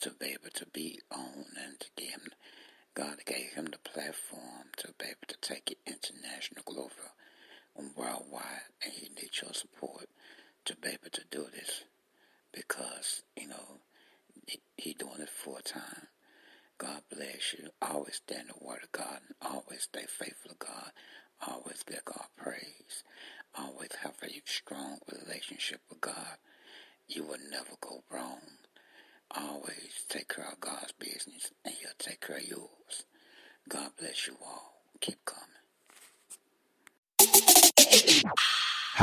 to be able to be on and give God gave him the platform to be able to take it international, global, and worldwide, and he needs your support to be able to do this because, you know, he, he doing it full time. God bless you. Always stand the word of God and always stay faithful to God. Always give God praise. Always have a strong relationship with God. You will never go wrong. Always take care of God's business and He'll take care of yours. God bless you all. Keep coming.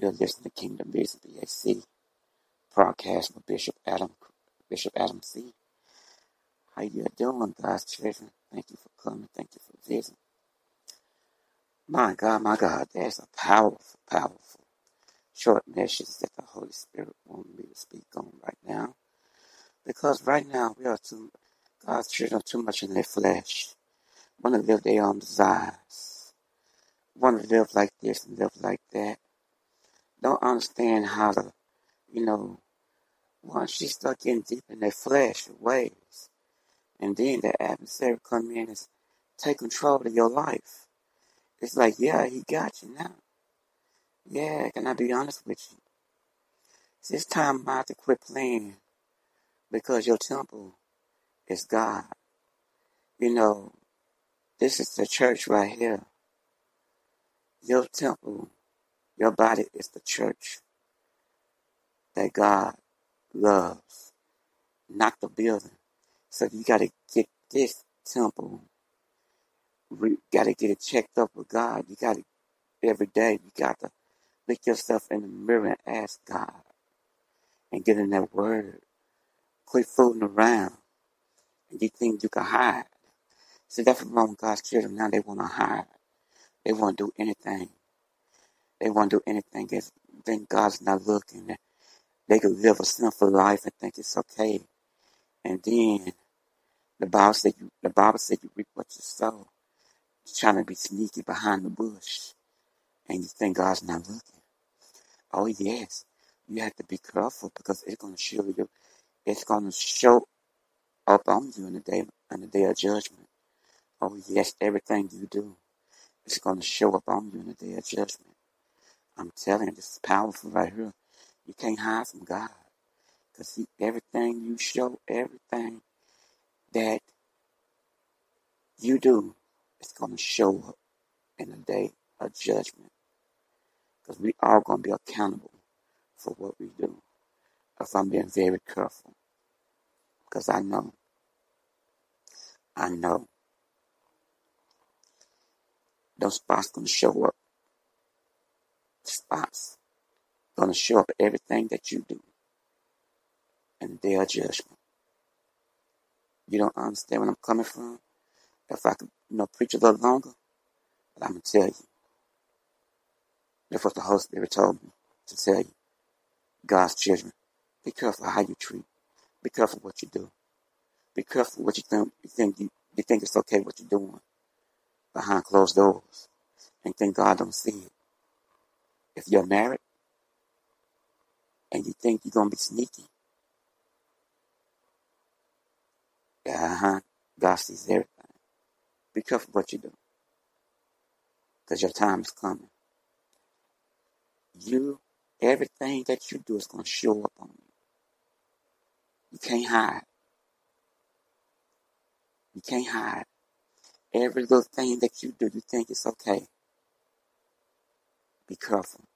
You're listening to Kingdom Business BAC broadcast with Bishop Adam Bishop Adam C. How you doing, God's children? Thank you for coming. Thank you for visiting. My God, my God, there's a powerful, powerful short message that the Holy Spirit wants me to speak on right now. Because right now we are too, God's children are too much in their flesh. Want to live their own desires. Want to live like this and live like that. Don't understand how to, you know, once you start getting deep in their flesh ways, and then the adversary come in and take control of your life. It's like, yeah, he got you now. Yeah, can I be honest with you? It's this time out to quit playing because your temple is God. You know, this is the church right here. Your temple, your body is the church that God loves, not the building. So you got to get this temple, you got to get it checked up with God. You got to, every day, you got to look yourself in the mirror and ask God and get in that word. Quit fooling around. And you think you can hide. See, that's what's wrong with God's children. Now they want to hide. They want to do anything. They won't do anything. if then God's not looking. They could live a sinful life and think it's okay. And then the Bible said you, the Bible said you reap what you sow. You're trying to be sneaky behind the bush. And you think God's not looking. Oh yes. You have to be careful because it's to show you. It's to show up on you in the day, in the day of judgment. Oh yes, everything you do is to show up on you in the day of judgment. I'm telling you, this is powerful right here. You can't hide from God. Because everything you show, everything that you do is going to show up in the day of judgment. Because we are going to be accountable for what we do. If I'm being very careful. Because I know. I know. Those spots going to show up. Spots going to show up everything that you do. And their judgment. You don't understand where I'm coming from? If I could, you know, preach a little longer, but I'm going to tell you. That's what the Holy Spirit told me to tell you. God's children, be careful how you treat. Be careful what you do. Be careful what you think you think you, you think it's okay what you're doing behind closed doors and think God don't see it. If you're married and you think you're gonna be sneaky, uh-huh, God sees everything. Be careful what you do. Because your time is coming. You, everything that you do is going to show up on you. You can't hide. You can't hide. Every little thing that you do, you think it's okay. Be careful.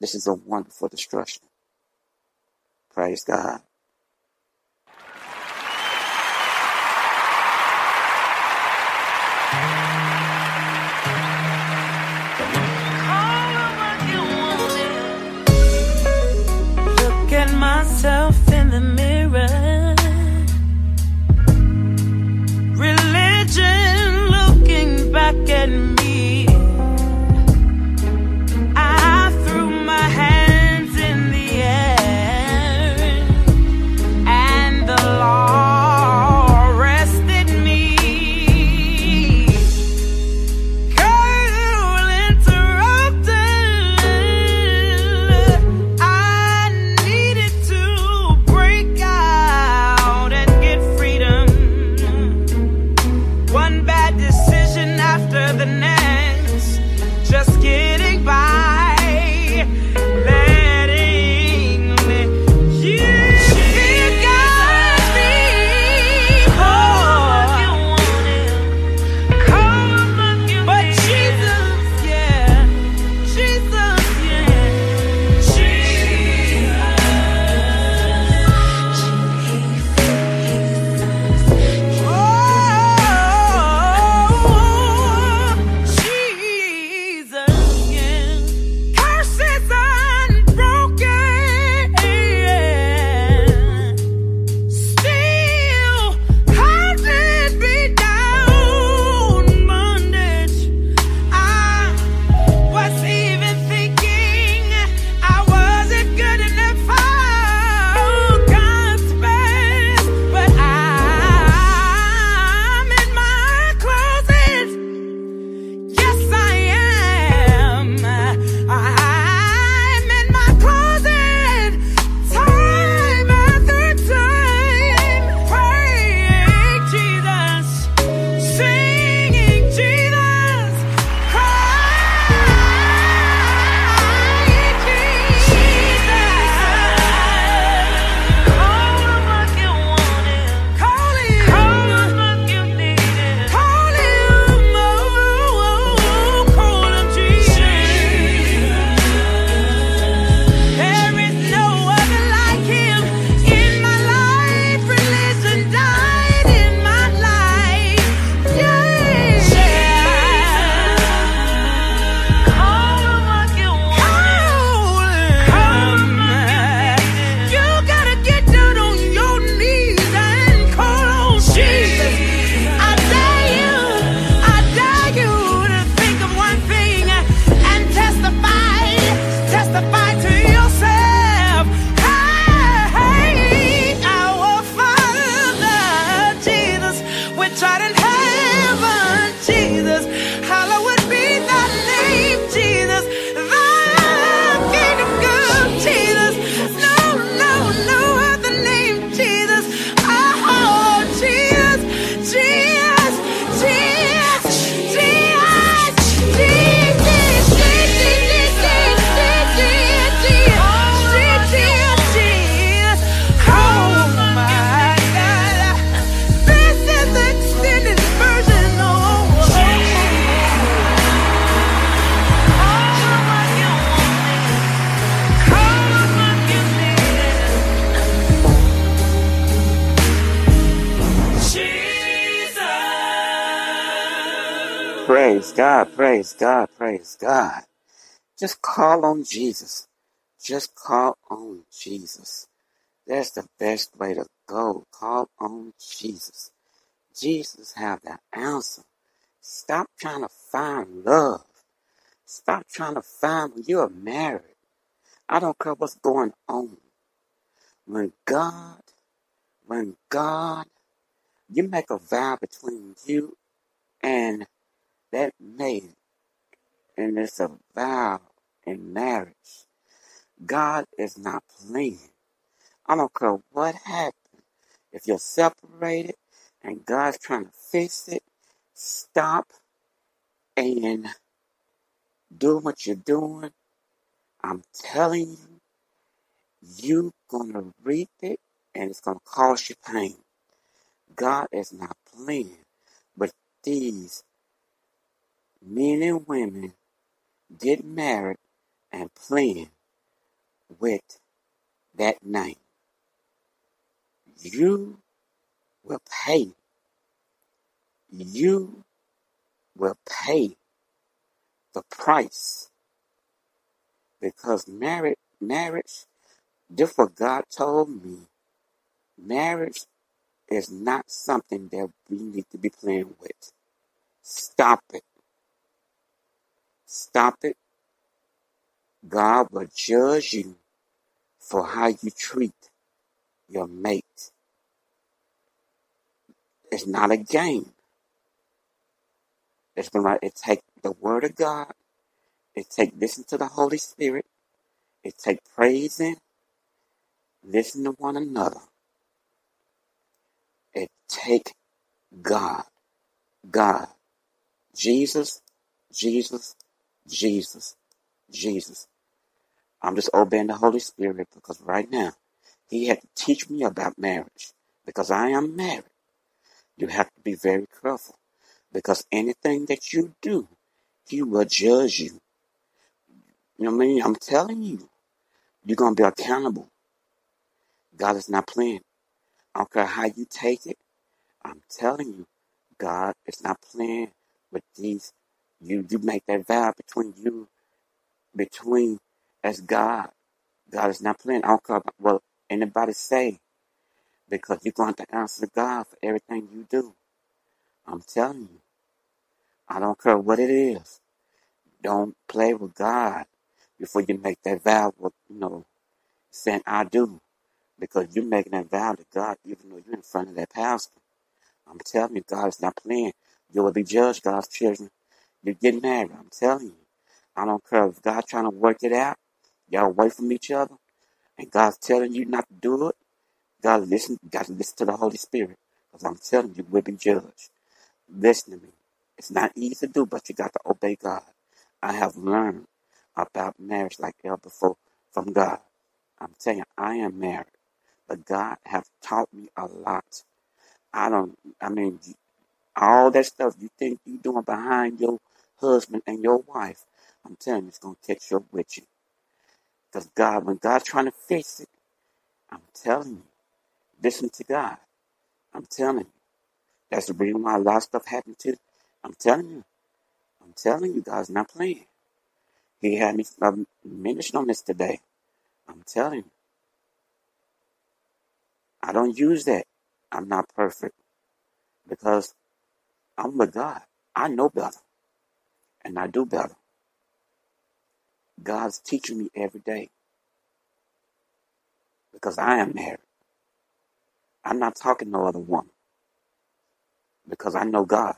This is a wonderful destruction. Praise God. God, praise God, praise God. Just call on Jesus. Just call on Jesus. That's the best way to go. Call on Jesus. Jesus have the answer. Stop trying to find love. Stop trying to find when you're married. I don't care what's going on. When God, when God, you make a vow between you and that mate, and it's a vow in marriage. God is not playing. I don't care what happened. If you're separated and God's trying to fix it, stop and do what you're doing. I'm telling you, you're gonna reap it and it's gonna cause you pain. God is not playing with these men and women get married and playing with that name. You will pay. You will pay the price because marriage, marriage, just what God told me, marriage is not something that we need to be playing with. Stop it. Stop it. God will judge you for how you treat your mate. It's not a game. It's gonna it take the word of God. It take listen to the Holy Spirit. It take praising, listen to one another. It take God. God. Jesus, Jesus, Jesus, Jesus. I'm just obeying the Holy Spirit because right now He had to teach me about marriage because I am married. You have to be very careful because anything that you do, He will judge you. You know what I mean? I'm telling you, you're going to be accountable. God is not playing. I don't care how you take it. I'm telling you, God is not playing with these. You you make that vow between you, between as God. God is not playing. I don't care about what anybody say because you're going to answer God for everything you do. I'm telling you, I don't care what it is. Don't play with God before you make that vow. With, you know, saying I do because you're making that vow to God, even though you're in front of that pastor. I'm telling you, God is not playing. You will be judged, God's children. You're getting married. I'm telling you. I don't care if God trying to work it out. Y'all away from each other, and God's telling you not to do it. God, listen. Got to listen to the Holy Spirit, because I'm telling you, will be judged. Listen to me. It's not easy to do, but you got to obey God. I have learned about marriage like ever before from God. I'm telling you, I am married, but God have taught me a lot. I don't. I mean, all that stuff you think you doing behind your husband and your wife, I'm telling you, it's gonna catch up with you. Because God, when God's trying to fix it, I'm telling you, listen to God. I'm telling you. That's the reason why a lot of stuff happened to. I'm telling you. I'm telling you, God's not playing. He had me um, ministering on this today. I'm telling you. I don't use that. I'm not perfect because I'm with God. I know better and I do better. God's teaching me every day because I am married. I'm not talking no other woman because I know God.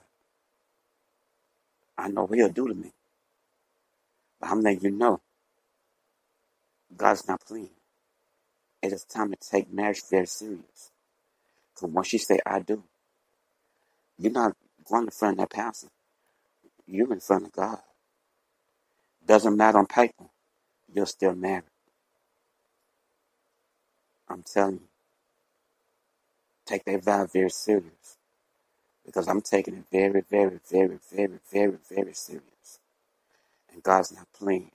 I know what He'll do to me. But I'm letting you know God's not playing. It is time to take marriage very serious. Because once you say I do, you're not going in front that pastor. You're in front of God. Doesn't matter on paper. You're still married. I'm telling you. Take that vow very serious. Because I'm taking it very, very, very, very, very, very serious. And God's not playing.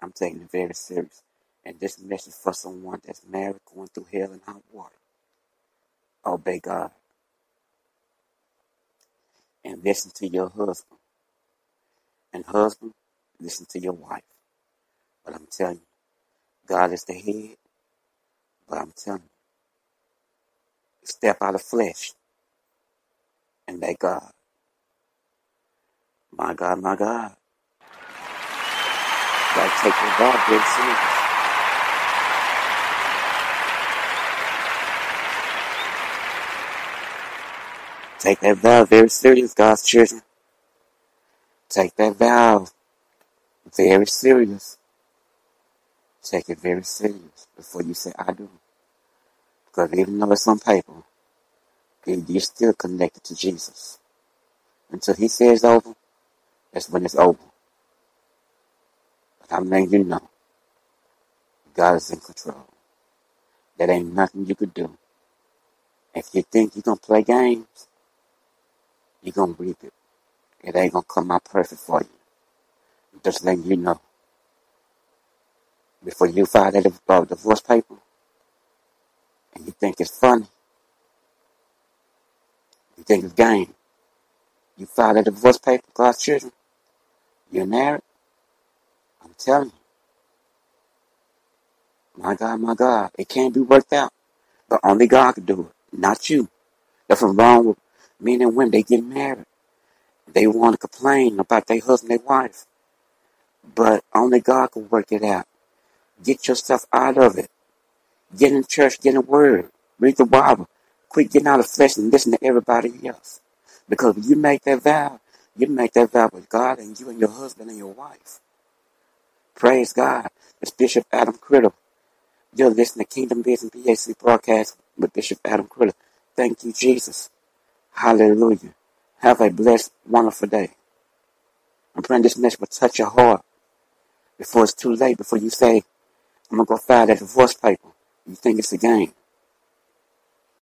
I'm taking it very serious. And this message for someone that's married, going through hell and hot water. Obey God. And listen to your husband. And husband, listen to your wife. But I'm telling you, God is the head. But I'm telling you, step out of flesh and let God. My God, my God. Gotta take your God very. Take that vow very serious, God's children. Take that vow very serious. Take it very serious before you say I do. Because even though it's on paper, you're still connected to Jesus. Until he says over, that's when it's over. But I'm letting you know, God is in control. There ain't nothing you could do. If you think you're going to play games, you're going to reap it. It ain't to come out perfect for you. Just letting you know. Before you file that uh, divorce paper, and you think it's funny, you think it's game, you file that divorce paper, God's children, you're married, I'm telling you, my God, my God, it can't be worked out. But only God can do it, not you. That's what's wrong with men and women. They get married. They want to complain about their husband, their wife. But only God can work it out. Get yourself out of it. Get in church, get in word, read the Bible. Quit getting out of flesh and listen to everybody else. Because you make that vow, you make that vow with God and you and your husband and your wife. Praise God. It's Bishop Adam Criddle. You're listening to Kingdom Business BAC broadcast with Bishop Adam Criddle. Thank you, Jesus. Hallelujah. Have a blessed, wonderful day. I'm praying this message will touch your heart before it's too late, before you say, I'm going to go file that divorce paper. You think it's a game.